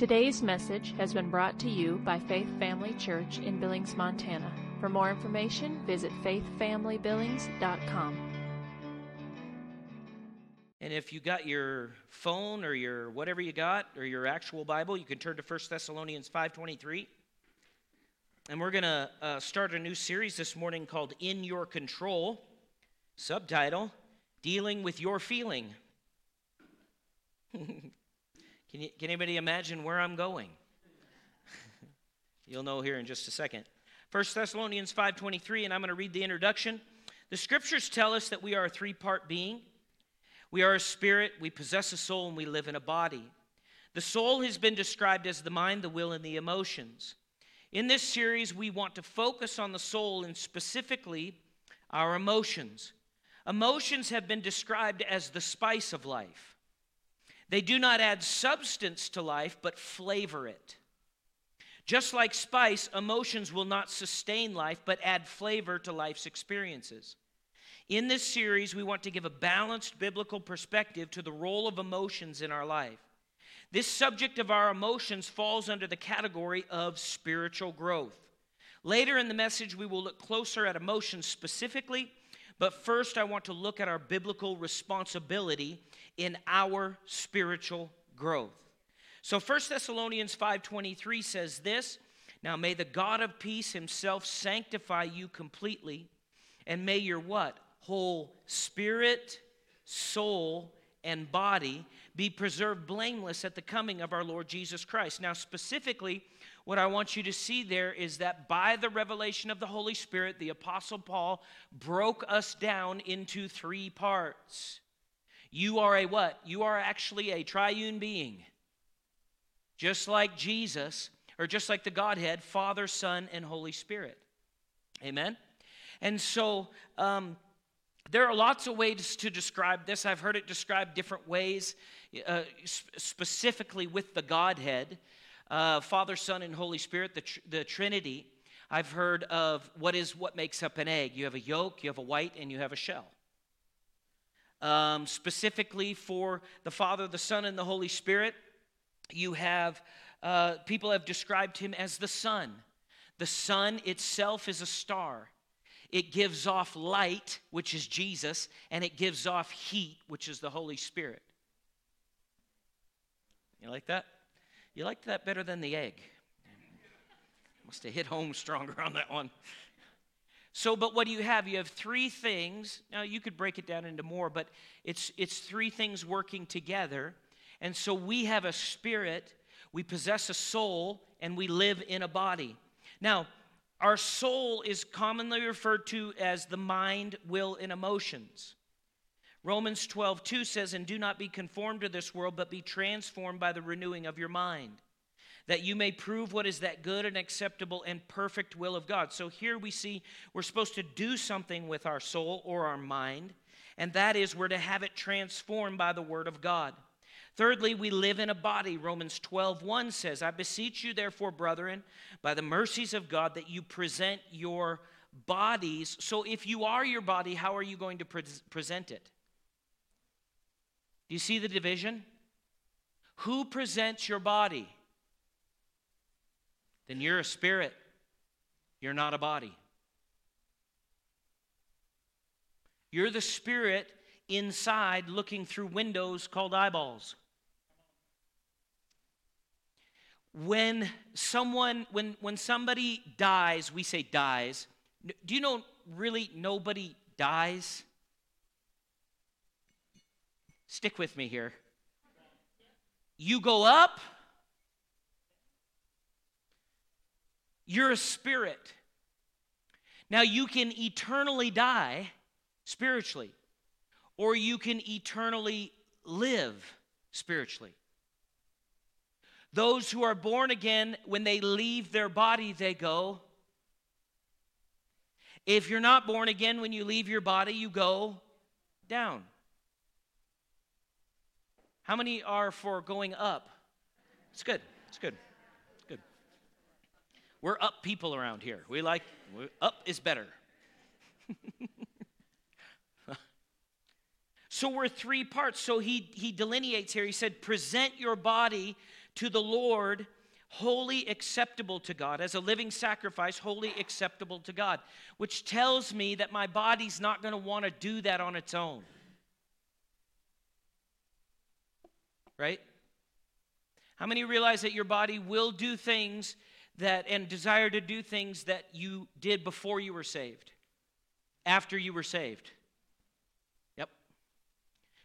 Today's message has been brought to you by Faith Family Church in Billings, Montana. For more information, visit faithfamilybillings.com. And if you got your phone or your whatever you got or your actual Bible, you can turn to 1 Thessalonians 5:23. And we're going to uh, start a new series this morning called In Your Control. Subtitle Dealing with Your Feeling. can, you, can anybody imagine where I'm going? You'll know here in just a second. 1 Thessalonians 5:23 and I'm going to read the introduction. The scriptures tell us that we are a three-part being. We are a spirit, we possess a soul, and we live in a body. The soul has been described as the mind, the will, and the emotions. In this series, we want to focus on the soul and specifically our emotions. Emotions have been described as the spice of life. They do not add substance to life, but flavor it. Just like spice, emotions will not sustain life, but add flavor to life's experiences. In this series, we want to give a balanced biblical perspective to the role of emotions in our life. This subject of our emotions falls under the category of spiritual growth. Later in the message, we will look closer at emotions specifically, but first, I want to look at our biblical responsibility in our spiritual growth. So 1 Thessalonians 5:23 says this, now may the God of peace himself sanctify you completely, and may your what? whole spirit, soul, and body be preserved blameless at the coming of our Lord Jesus Christ. Now, specifically, what I want you to see there is that by the revelation of the Holy Spirit, the Apostle Paul broke us down into three parts. You are a what? You are actually a triune being. Just like Jesus, or just like the Godhead, Father, Son, and Holy Spirit. Amen? And so, um, there are lots of ways to describe this. I've heard it described different ways, uh, specifically with the Godhead uh, Father, Son, and Holy Spirit, the, tr- the Trinity. I've heard of what is what makes up an egg. You have a yolk, you have a white, and you have a shell. Um, specifically for the Father, the Son, and the Holy Spirit, you have uh, people have described him as the sun. The sun itself is a star. It gives off light, which is Jesus, and it gives off heat, which is the Holy Spirit. You like that? You liked that better than the egg. Must have hit home stronger on that one. So, but what do you have? You have three things. Now, you could break it down into more, but it's, it's three things working together. And so we have a spirit, we possess a soul, and we live in a body. Now, our soul is commonly referred to as the mind, will, and emotions. Romans 12, 2 says, And do not be conformed to this world, but be transformed by the renewing of your mind, that you may prove what is that good and acceptable and perfect will of God. So here we see we're supposed to do something with our soul or our mind, and that is we're to have it transformed by the word of God. Thirdly, we live in a body. Romans 12, 1 says, I beseech you, therefore, brethren, by the mercies of God, that you present your bodies. So, if you are your body, how are you going to pre- present it? Do you see the division? Who presents your body? Then you're a spirit, you're not a body. You're the spirit inside looking through windows called eyeballs. when someone when when somebody dies we say dies do you know really nobody dies stick with me here you go up you're a spirit now you can eternally die spiritually or you can eternally live spiritually those who are born again, when they leave their body, they go. If you're not born again, when you leave your body, you go down. How many are for going up? It's good. It's good. It's good. We're up people around here. We like up is better. so we're three parts. So he he delineates here. He said, "Present your body to the Lord, wholly acceptable to God, as a living sacrifice, wholly acceptable to God, which tells me that my body's not going to want to do that on its own. Right? How many realize that your body will do things that and desire to do things that you did before you were saved? After you were saved? Yep.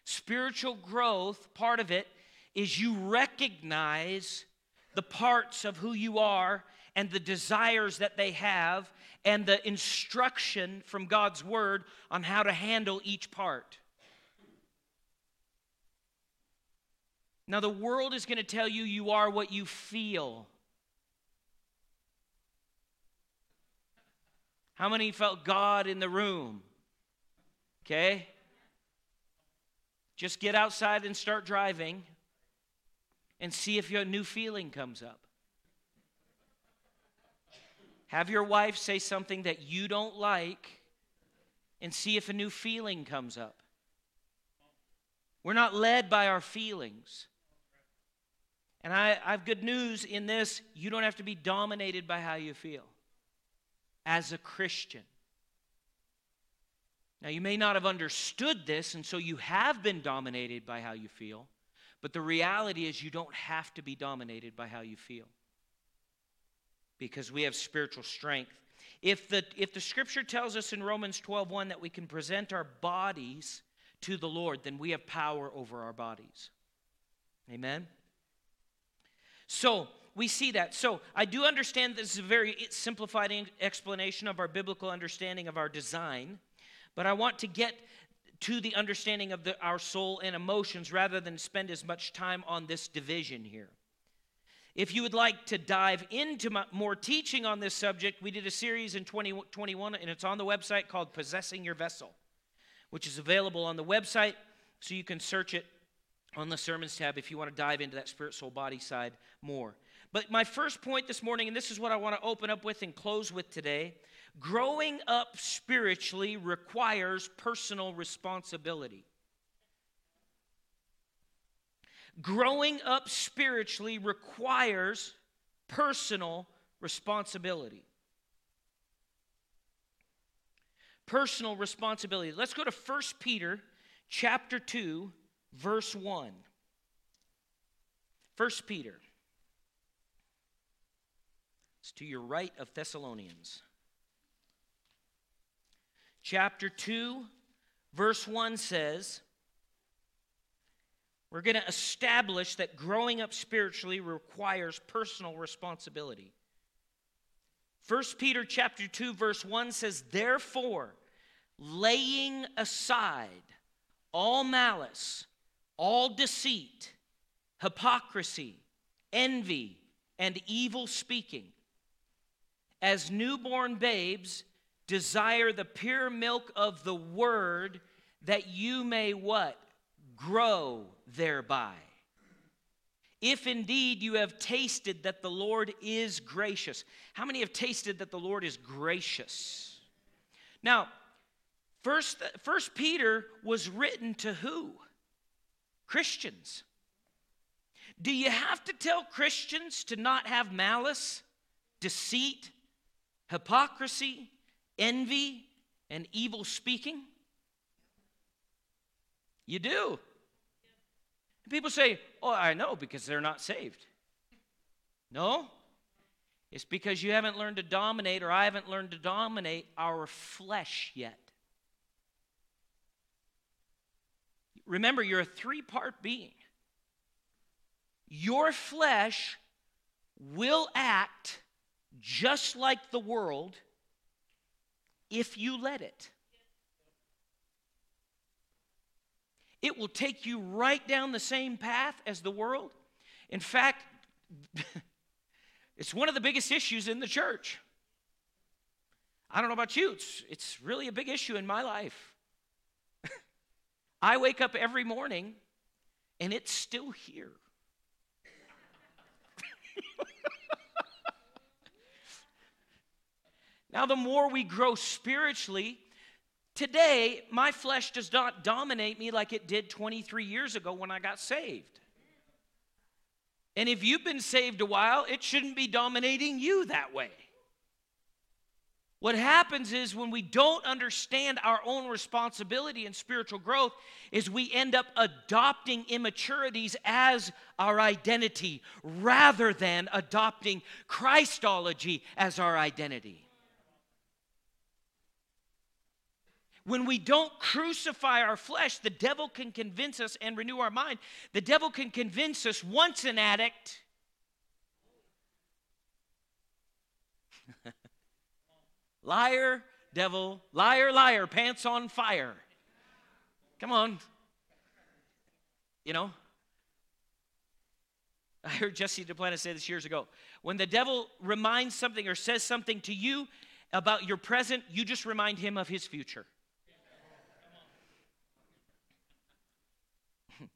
Spiritual growth, part of it is you recognize the parts of who you are and the desires that they have and the instruction from God's word on how to handle each part. Now, the world is going to tell you you are what you feel. How many felt God in the room? Okay? Just get outside and start driving and see if a new feeling comes up. Have your wife say something that you don't like and see if a new feeling comes up. We're not led by our feelings. And I, I, have good news in this you don't have to be dominated by how you feel as a Christian. Now, you may not have understood this, and so you have been dominated by how you feel, but the reality is you don't have to be dominated by how you feel because we have spiritual strength. If the, if the scripture tells us in Romans 12 1 that we can present our bodies to the Lord, then we have power over our bodies. Amen? So we see that. So I do understand this is a very simplified explanation of our biblical understanding of our design, but I want to get to the understanding of the, our soul and emotions rather than spend as much time on this division here. If you would like to dive into my, more teaching on this subject, we did a series in 2021, and it's on the website called Possessing Your Vessel, which is available on the website, so you can search it on the sermons tab if you want to dive into that spirit, soul, body side more. But my first point this morning, and this is what I want to open up with and close with today growing up spiritually requires personal responsibility. Growing up spiritually requires personal responsibility. Personal responsibility. Let's go to 1 Peter chapter 2 verse 1. 1 Peter. It's to your right of Thessalonians. Chapter 2, verse 1 says, We're going to establish that growing up spiritually requires personal responsibility. 1 Peter chapter 2 verse 1 says therefore laying aside all malice all deceit, hypocrisy, envy, and evil speaking. As newborn babes, desire the pure milk of the word that you may what? Grow thereby. If indeed you have tasted that the Lord is gracious. How many have tasted that the Lord is gracious? Now, first, first Peter was written to who? Christians. Do you have to tell Christians to not have malice, deceit, hypocrisy, envy, and evil speaking? You do. And people say, Oh, I know because they're not saved. No, it's because you haven't learned to dominate, or I haven't learned to dominate our flesh yet. Remember, you're a three part being. Your flesh will act just like the world if you let it. It will take you right down the same path as the world. In fact, it's one of the biggest issues in the church. I don't know about you, it's, it's really a big issue in my life. I wake up every morning and it's still here. now, the more we grow spiritually, today my flesh does not dominate me like it did 23 years ago when I got saved. And if you've been saved a while, it shouldn't be dominating you that way. What happens is when we don't understand our own responsibility in spiritual growth is we end up adopting immaturities as our identity rather than adopting Christology as our identity. When we don't crucify our flesh, the devil can convince us and renew our mind. The devil can convince us once an addict Liar, devil, liar, liar, pants on fire. Come on. You know? I heard Jesse Duplantis say this years ago. When the devil reminds something or says something to you about your present, you just remind him of his future.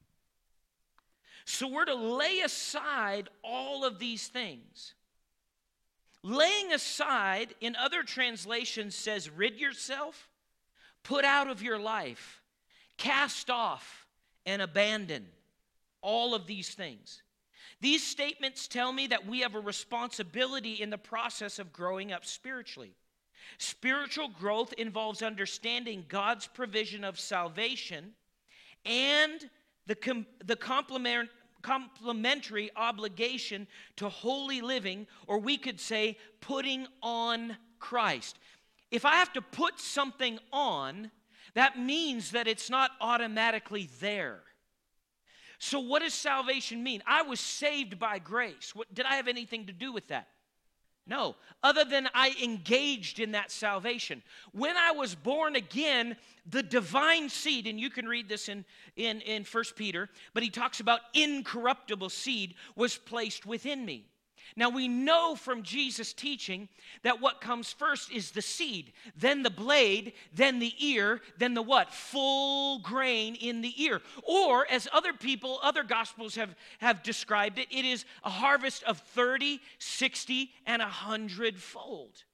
so we're to lay aside all of these things. Laying aside, in other translations, says rid yourself, put out of your life, cast off, and abandon. All of these things. These statements tell me that we have a responsibility in the process of growing up spiritually. Spiritual growth involves understanding God's provision of salvation and the, com- the complement, complementary obligation to holy living, or we could say putting on Christ. If I have to put something on, that means that it's not automatically there. So, what does salvation mean? I was saved by grace. What, did I have anything to do with that? No, other than I engaged in that salvation. When I was born again, the divine seed, and you can read this in, in, in 1 Peter, but he talks about incorruptible seed was placed within me. Now we know from Jesus' teaching that what comes first is the seed, then the blade, then the ear, then the what? Full grain in the ear. Or, as other people, other gospels have, have described it, it is a harvest of 30, 60, and a hundredfold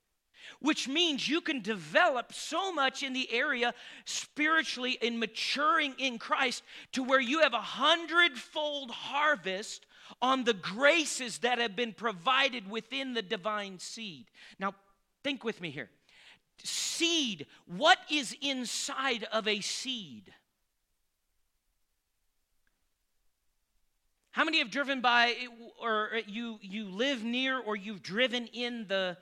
which means you can develop so much in the area spiritually in maturing in Christ to where you have a hundredfold harvest on the graces that have been provided within the divine seed. Now, think with me here. Seed, what is inside of a seed? How many have driven by or you you live near or you've driven in the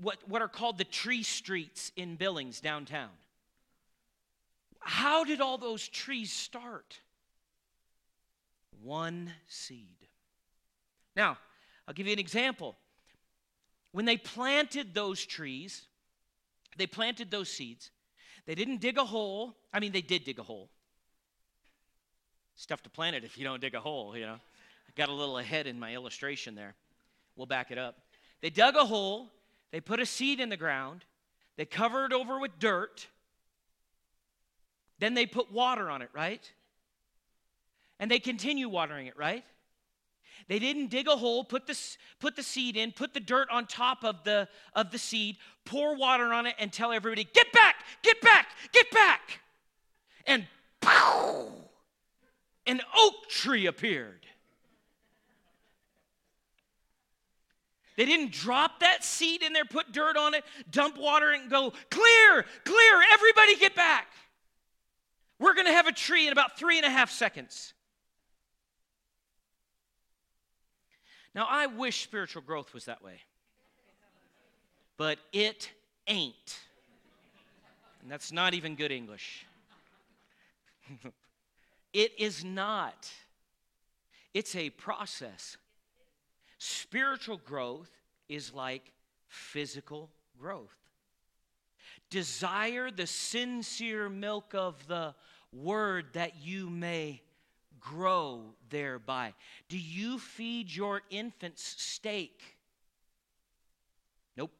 what, what are called the tree streets in Billings downtown? How did all those trees start? One seed. Now, I'll give you an example. When they planted those trees, they planted those seeds. They didn't dig a hole. I mean, they did dig a hole. Stuff to plant it if you don't dig a hole, you know. I got a little ahead in my illustration there. We'll back it up. They dug a hole, they put a seed in the ground, they covered it over with dirt, then they put water on it, right? And they continue watering it, right? They didn't dig a hole, put the, put the seed in, put the dirt on top of the, of the seed, pour water on it, and tell everybody, get back, get back, get back. And pow, an oak tree appeared. They didn't drop that seed in there, put dirt on it, dump water, and go, clear, clear, everybody get back. We're going to have a tree in about three and a half seconds. Now, I wish spiritual growth was that way, but it ain't. And that's not even good English. it is not. It's a process. Spiritual growth is like physical growth. Desire the sincere milk of the word that you may grow thereby? Do you feed your infants steak? Nope.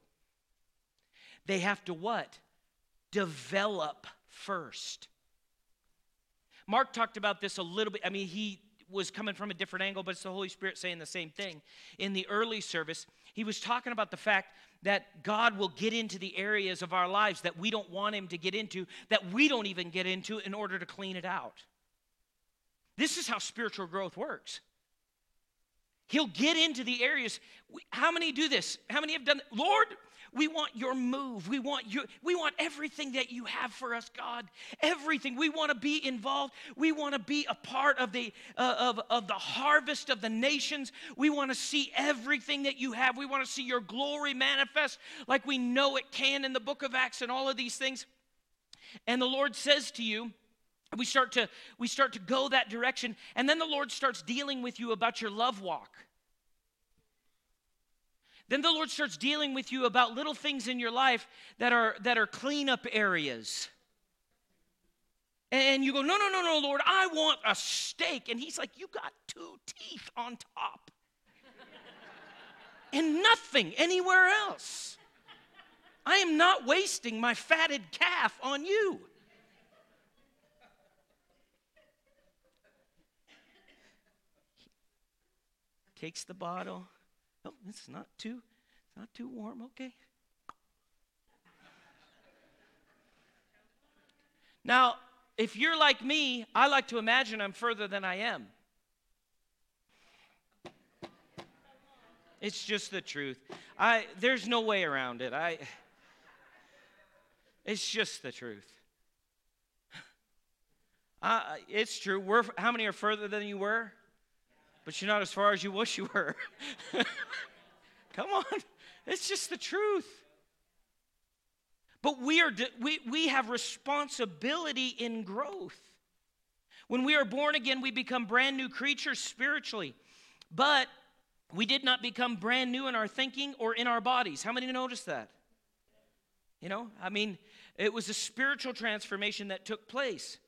They have to what? Develop first. Mark talked about this a little bit. I mean, he was coming from a different angle, but it's the Holy Spirit saying the same thing. In the early service, he was talking about the fact that God will get into the areas of our lives that we don't want Him to get into, that we don't even get into in order to clean it out. This is how spiritual growth works. He'll get into the areas. How many do this? How many have done? Lord, we want your move. We want you. We want everything that you have for us, God. Everything. We want to be involved. We want to be a part of the uh, of, of the harvest of the nations. We want to see everything that you have. We want to see your glory manifest like we know it can in the book of Acts and all of these things. And the Lord says to you, we start to we start to go that direction, and then the Lord starts dealing with you about your love walk. Then the Lord starts dealing with you about little things in your life that are that are cleanup areas. And you go, no, no, no, no, Lord, I want a steak. And he's like, you got two teeth on top. and nothing anywhere else. I am not wasting my fatted calf on you. Takes the bottle Oh, it's not too, it's not too warm, okay. Now, if you're like me, I like to imagine I'm further than I am. It's just the truth. I there's no way around it. I It's just the truth. Uh, it's true. We're, how many are further than you were? But you're not as far as you wish you were. Come on, it's just the truth. But we, are, we, we have responsibility in growth. When we are born again, we become brand new creatures spiritually. But we did not become brand new in our thinking or in our bodies. How many noticed that? You know, I mean, it was a spiritual transformation that took place.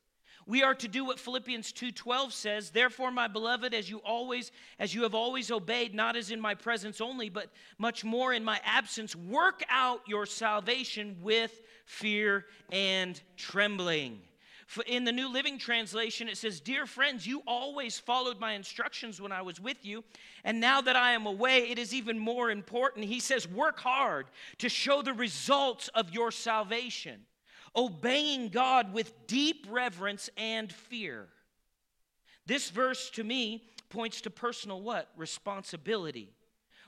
We are to do what Philippians 2:12 says, "Therefore, my beloved, as you always as you have always obeyed, not as in my presence only, but much more in my absence, work out your salvation with fear and trembling." In the New Living Translation, it says, Dear friends, you always followed my instructions when I was with you, and now that I am away, it is even more important. He says, Work hard to show the results of your salvation obeying God with deep reverence and fear. This verse to me points to personal what? Responsibility.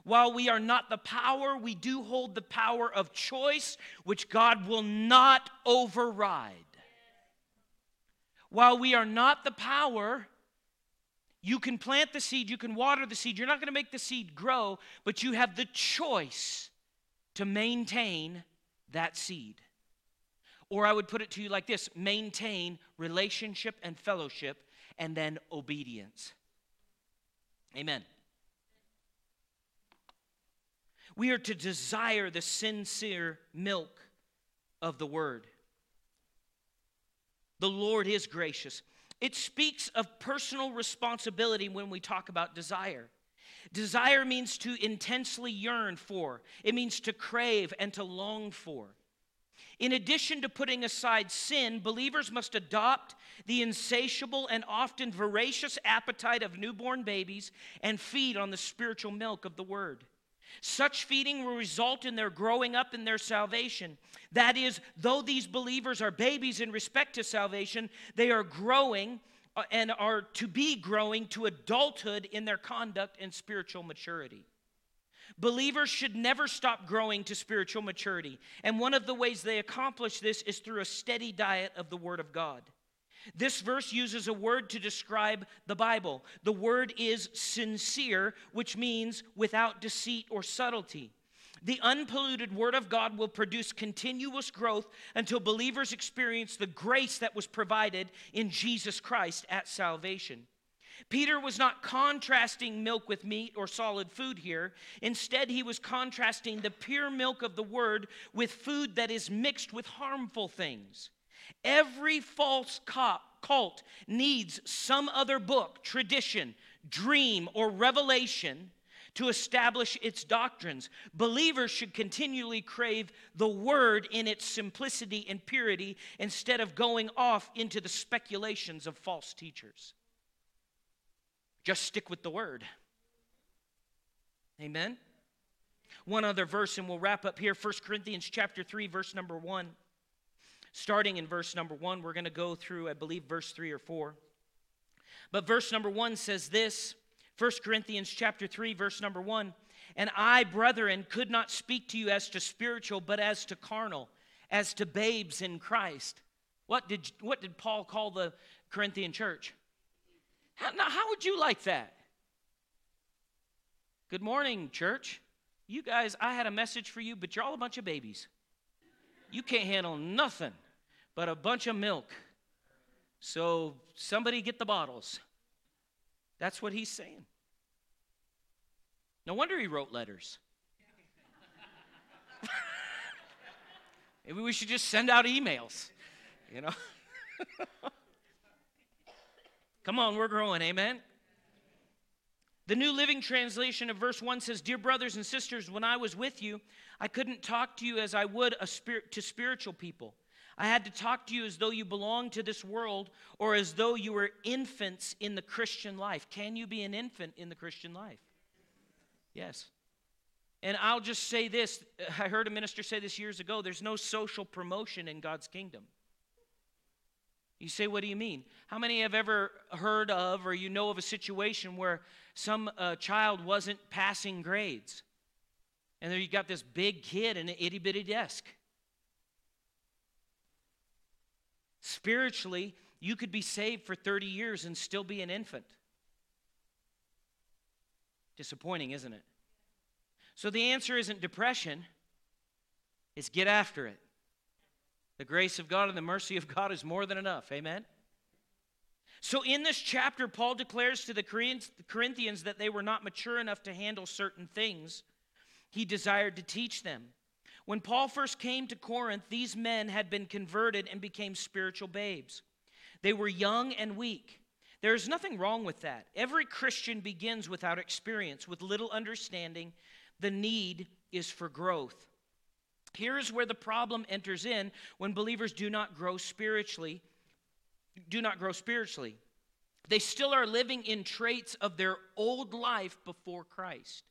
While we are not the power, we do hold the power of choice, which God will not override. While we are not the power, you can plant the seed, you can water the seed. You're not going to make the seed grow, but you have the choice to maintain that seed. Or I would put it to you like this maintain relationship and fellowship, and then obedience. Amen. We are to desire the sincere milk of the word. The Lord is gracious. It speaks of personal responsibility when we talk about desire. Desire means to intensely yearn for, it means to crave and to long for. In addition to putting aside sin, believers must adopt the insatiable and often voracious appetite of newborn babies and feed on the spiritual milk of the Word. Such feeding will result in their growing up in their salvation. That is, though these believers are babies in respect to salvation, they are growing uh, and are to be growing to adulthood in their conduct and spiritual maturity. Believers should never stop growing to spiritual maturity. And one of the ways they accomplish this is through a steady diet of the Word of God. This verse uses a word to describe the Bible. The word is sincere, which means without deceit or subtlety. The unpolluted Word of God will produce continuous growth until believers experience the grace that was provided in Jesus Christ at salvation. Peter was not contrasting milk with meat or solid food here. Instead, he was contrasting the pure milk of the word with food that is mixed with harmful things. Every false cult needs some other book, tradition, dream, or revelation to establish its doctrines. Believers should continually crave the word in its simplicity and purity instead of going off into the speculations of false teachers. Just stick with the word. Amen. One other verse and we'll wrap up here 1 Corinthians chapter 3 verse number 1. Starting in verse number 1, we're going to go through I believe verse 3 or 4. But verse number 1 says this, 1 Corinthians chapter 3 verse number 1, and I, brethren, could not speak to you as to spiritual, but as to carnal, as to babes in Christ. What did, what did Paul call the Corinthian church? How, now, how would you like that? Good morning, church. You guys, I had a message for you, but you're all a bunch of babies. You can't handle nothing but a bunch of milk. So somebody get the bottles. That's what he's saying. No wonder he wrote letters. Maybe we should just send out emails, you know? Come on, we're growing, amen? The New Living Translation of verse 1 says, Dear brothers and sisters, when I was with you, I couldn't talk to you as I would a spirit, to spiritual people. I had to talk to you as though you belonged to this world or as though you were infants in the Christian life. Can you be an infant in the Christian life? Yes. And I'll just say this I heard a minister say this years ago there's no social promotion in God's kingdom. You say, what do you mean? How many have ever heard of or you know of a situation where some uh, child wasn't passing grades? And there you got this big kid in an itty bitty desk. Spiritually, you could be saved for 30 years and still be an infant. Disappointing, isn't it? So the answer isn't depression, it's get after it. The grace of God and the mercy of God is more than enough. Amen? So, in this chapter, Paul declares to the Corinthians that they were not mature enough to handle certain things he desired to teach them. When Paul first came to Corinth, these men had been converted and became spiritual babes. They were young and weak. There is nothing wrong with that. Every Christian begins without experience, with little understanding. The need is for growth. Here is where the problem enters in when believers do not grow spiritually. Do not grow spiritually. They still are living in traits of their old life before Christ.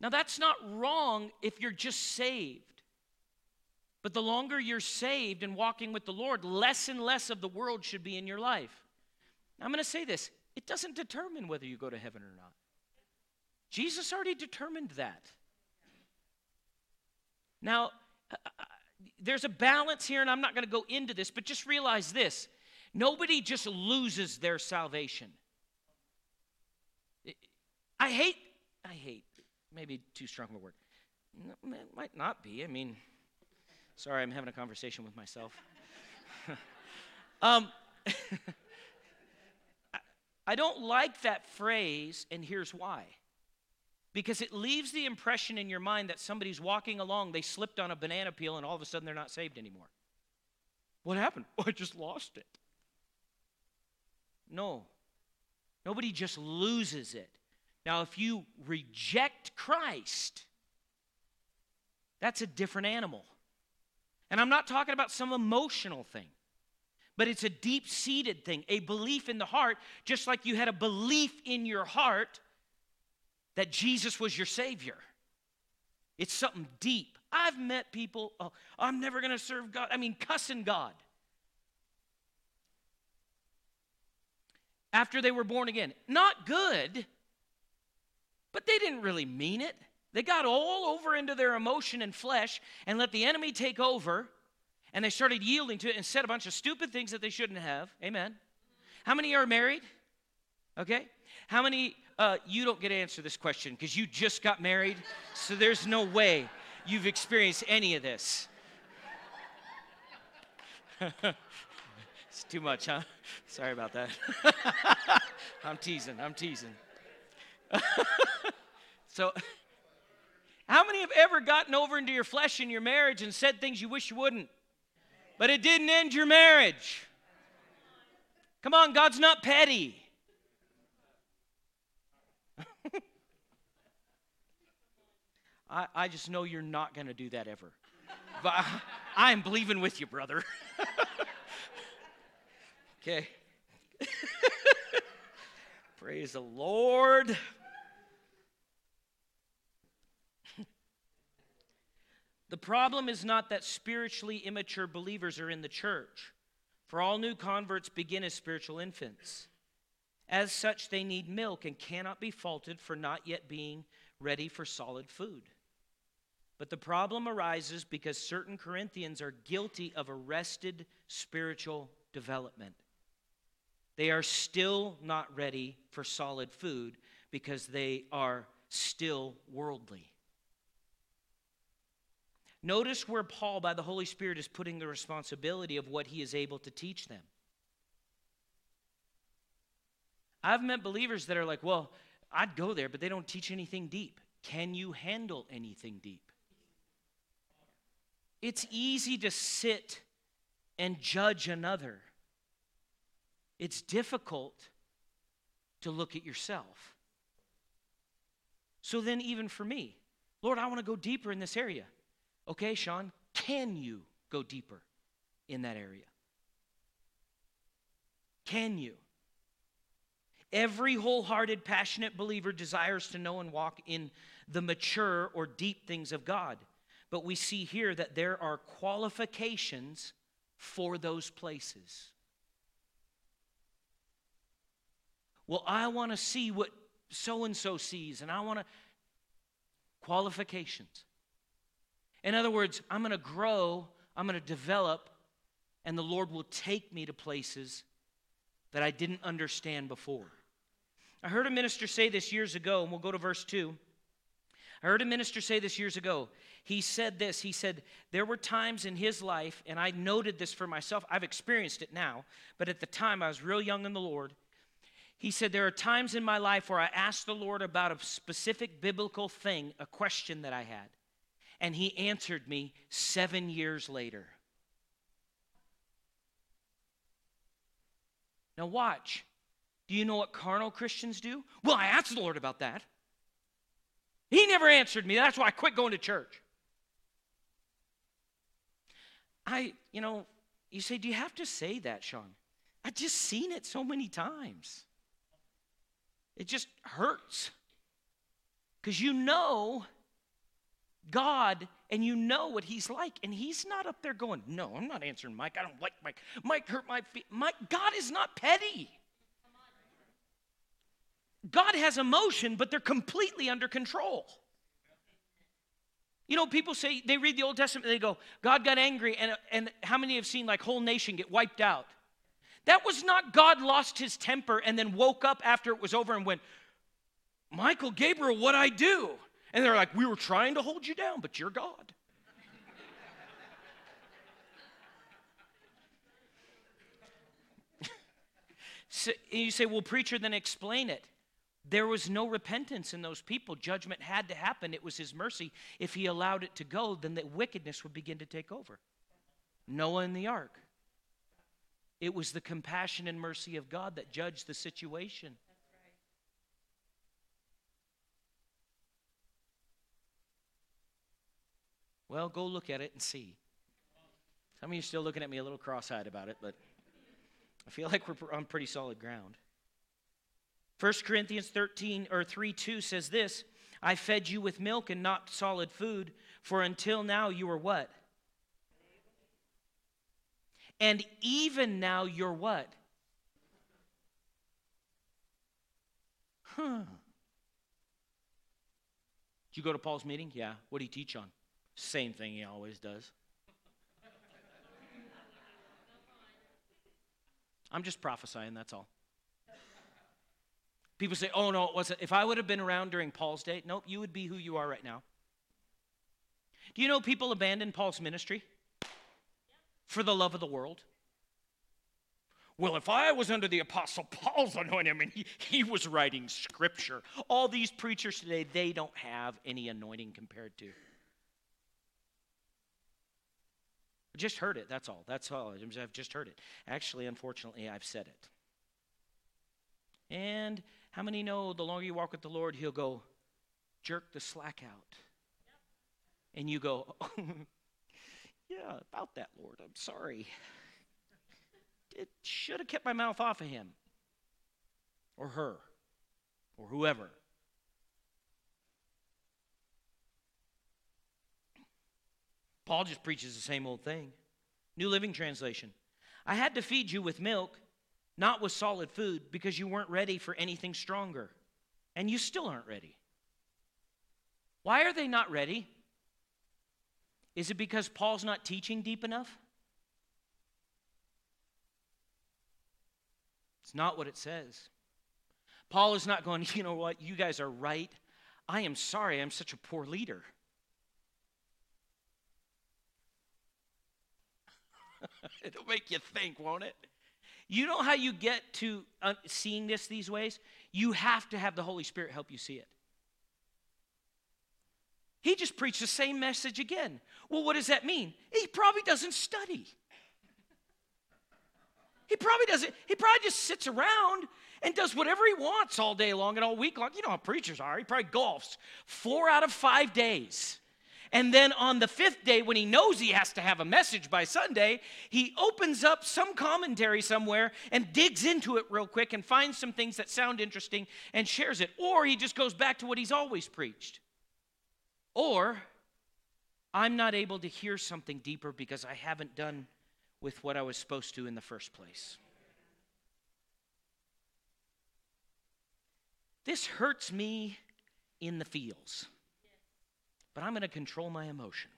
Now, that's not wrong if you're just saved. But the longer you're saved and walking with the Lord, less and less of the world should be in your life. I'm going to say this it doesn't determine whether you go to heaven or not. Jesus already determined that. Now, there's a balance here, and I'm not going to go into this, but just realize this nobody just loses their salvation. I hate, I hate, maybe too strong of a word. It might not be. I mean, sorry, I'm having a conversation with myself. um, I don't like that phrase, and here's why because it leaves the impression in your mind that somebody's walking along, they slipped on a banana peel, and all of a sudden they're not saved anymore. What happened? I just lost it. No. Nobody just loses it. Now, if you reject Christ, that's a different animal. And I'm not talking about some emotional thing, but it's a deep seated thing, a belief in the heart, just like you had a belief in your heart that Jesus was your Savior. It's something deep. I've met people, oh, I'm never going to serve God. I mean, cussing God. After they were born again. Not good, but they didn't really mean it. They got all over into their emotion and flesh and let the enemy take over, and they started yielding to it and said a bunch of stupid things that they shouldn't have. Amen. How many are married? Okay. How many uh, you don't get to answer this question because you just got married, so there's no way you've experienced any of this. it's too much, huh? Sorry about that. I'm teasing, I'm teasing. so, how many have ever gotten over into your flesh in your marriage and said things you wish you wouldn't? But it didn't end your marriage. Come on, God's not petty. I, I just know you're not going to do that ever. But I, I'm believing with you, brother. okay. Praise the Lord. the problem is not that spiritually immature believers are in the church, for all new converts begin as spiritual infants. As such, they need milk and cannot be faulted for not yet being ready for solid food. But the problem arises because certain Corinthians are guilty of arrested spiritual development. They are still not ready for solid food because they are still worldly. Notice where Paul, by the Holy Spirit, is putting the responsibility of what he is able to teach them. I've met believers that are like, well, I'd go there, but they don't teach anything deep. Can you handle anything deep? It's easy to sit and judge another, it's difficult to look at yourself. So then, even for me, Lord, I want to go deeper in this area. Okay, Sean, can you go deeper in that area? Can you? Every wholehearted, passionate believer desires to know and walk in the mature or deep things of God. But we see here that there are qualifications for those places. Well, I want to see what so and so sees, and I want to. Qualifications. In other words, I'm going to grow, I'm going to develop, and the Lord will take me to places that I didn't understand before. I heard a minister say this years ago, and we'll go to verse 2. I heard a minister say this years ago. He said this He said, There were times in his life, and I noted this for myself. I've experienced it now, but at the time I was real young in the Lord. He said, There are times in my life where I asked the Lord about a specific biblical thing, a question that I had, and he answered me seven years later. Now, watch. Do you know what carnal Christians do? Well, I asked the Lord about that. He never answered me. That's why I quit going to church. I, you know, you say, do you have to say that, Sean? I've just seen it so many times. It just hurts. Because you know God and you know what He's like. And He's not up there going, No, I'm not answering Mike. I don't like Mike. Mike hurt my feet. Mike, God is not petty. God has emotion, but they're completely under control. You know, people say they read the Old Testament, they go, God got angry, and, and how many have seen like whole nation get wiped out? That was not God lost his temper and then woke up after it was over and went, Michael, Gabriel, what I do? And they're like, We were trying to hold you down, but you're God. so, you say, Well, preacher, then explain it. There was no repentance in those people. Judgment had to happen. It was his mercy. If he allowed it to go, then the wickedness would begin to take over. Noah in the ark. It was the compassion and mercy of God that judged the situation. Well, go look at it and see. Some of you are still looking at me a little cross eyed about it, but I feel like we're on pretty solid ground. 1 Corinthians 13 or 3 2 says this I fed you with milk and not solid food, for until now you were what? And even now you're what? Huh. Did you go to Paul's meeting? Yeah. What did he teach on? Same thing he always does. I'm just prophesying, that's all. People say, oh, no, it wasn't. If I would have been around during Paul's day, nope, you would be who you are right now. Do you know people abandoned Paul's ministry for the love of the world? Well, if I was under the Apostle Paul's anointing, I mean, he, he was writing scripture. All these preachers today, they don't have any anointing compared to. I just heard it, that's all. That's all. I've just heard it. Actually, unfortunately, I've said it. And how many know the longer you walk with the Lord, He'll go, jerk the slack out? And you go, oh, yeah, about that, Lord. I'm sorry. It should have kept my mouth off of him or her or whoever. Paul just preaches the same old thing. New Living Translation. I had to feed you with milk not with solid food, because you weren't ready for anything stronger. And you still aren't ready. Why are they not ready? Is it because Paul's not teaching deep enough? It's not what it says. Paul is not going, you know what, you guys are right. I am sorry, I'm such a poor leader. It'll make you think, won't it? You know how you get to uh, seeing this these ways? You have to have the Holy Spirit help you see it. He just preached the same message again. Well, what does that mean? He probably doesn't study. He probably doesn't, he probably just sits around and does whatever he wants all day long and all week long. You know how preachers are. He probably golfs four out of five days. And then on the fifth day, when he knows he has to have a message by Sunday, he opens up some commentary somewhere and digs into it real quick and finds some things that sound interesting and shares it. Or he just goes back to what he's always preached. Or I'm not able to hear something deeper because I haven't done with what I was supposed to in the first place. This hurts me in the feels, but I'm going to control my emotion.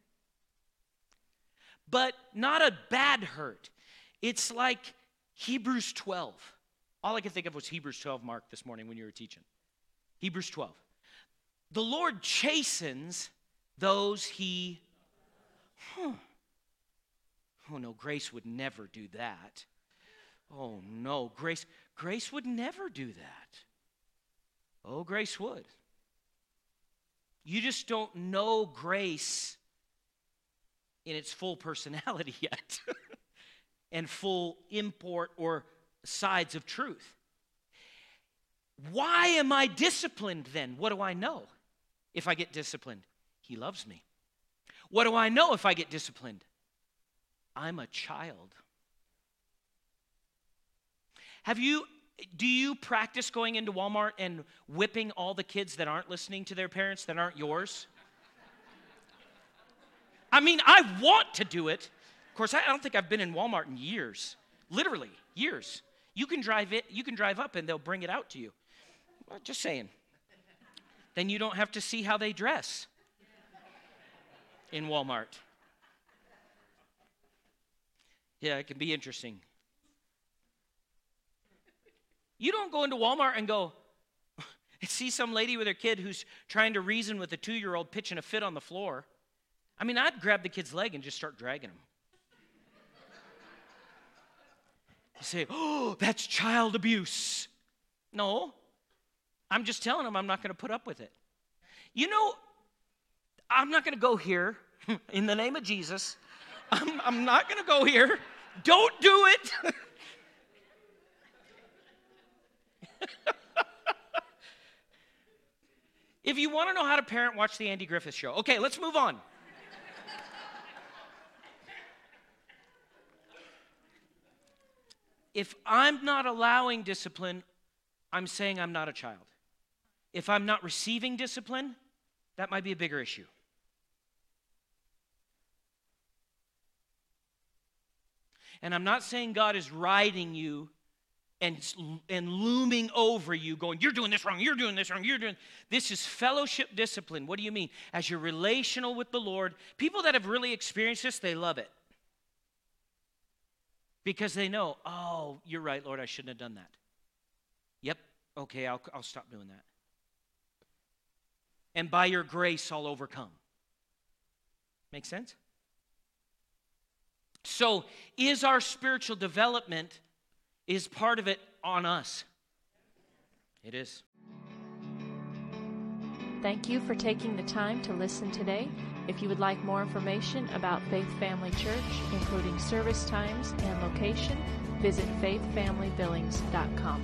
but not a bad hurt. It's like Hebrews 12. All I could think of was Hebrews 12, Mark, this morning when you were teaching. Hebrews 12. The Lord chastens those he. Huh. Oh no, grace would never do that. Oh no, grace grace would never do that. Oh, grace would. You just don't know grace in its full personality yet and full import or sides of truth. Why am I disciplined then? What do I know if I get disciplined? He loves me. What do I know if I get disciplined? I'm a child. Have you do you practice going into Walmart and whipping all the kids that aren't listening to their parents that aren't yours? I mean, I want to do it. Of course, I don't think I've been in Walmart in years. Literally, years. You can drive it, you can drive up and they'll bring it out to you. Well, just saying. Then you don't have to see how they dress in Walmart. Yeah, it can be interesting. You don't go into Walmart and go, and see some lady with her kid who's trying to reason with a two year old pitching a fit on the floor. I mean, I'd grab the kid's leg and just start dragging him. You say, oh, that's child abuse. No, I'm just telling him I'm not going to put up with it. You know, I'm not going to go here in the name of Jesus. I'm, I'm not going to go here. Don't do it. if you want to know how to parent, watch the Andy Griffith show. Okay, let's move on. if I'm not allowing discipline, I'm saying I'm not a child. If I'm not receiving discipline, that might be a bigger issue. And I'm not saying God is riding you and, and looming over you, going, You're doing this wrong, you're doing this wrong, you're doing. This is fellowship discipline. What do you mean? As you're relational with the Lord, people that have really experienced this, they love it. Because they know, Oh, you're right, Lord, I shouldn't have done that. Yep, okay, I'll, I'll stop doing that. And by your grace, I'll overcome. Make sense? So, is our spiritual development is part of it on us? It is. Thank you for taking the time to listen today. If you would like more information about Faith Family Church, including service times and location, visit faithfamilybillings.com.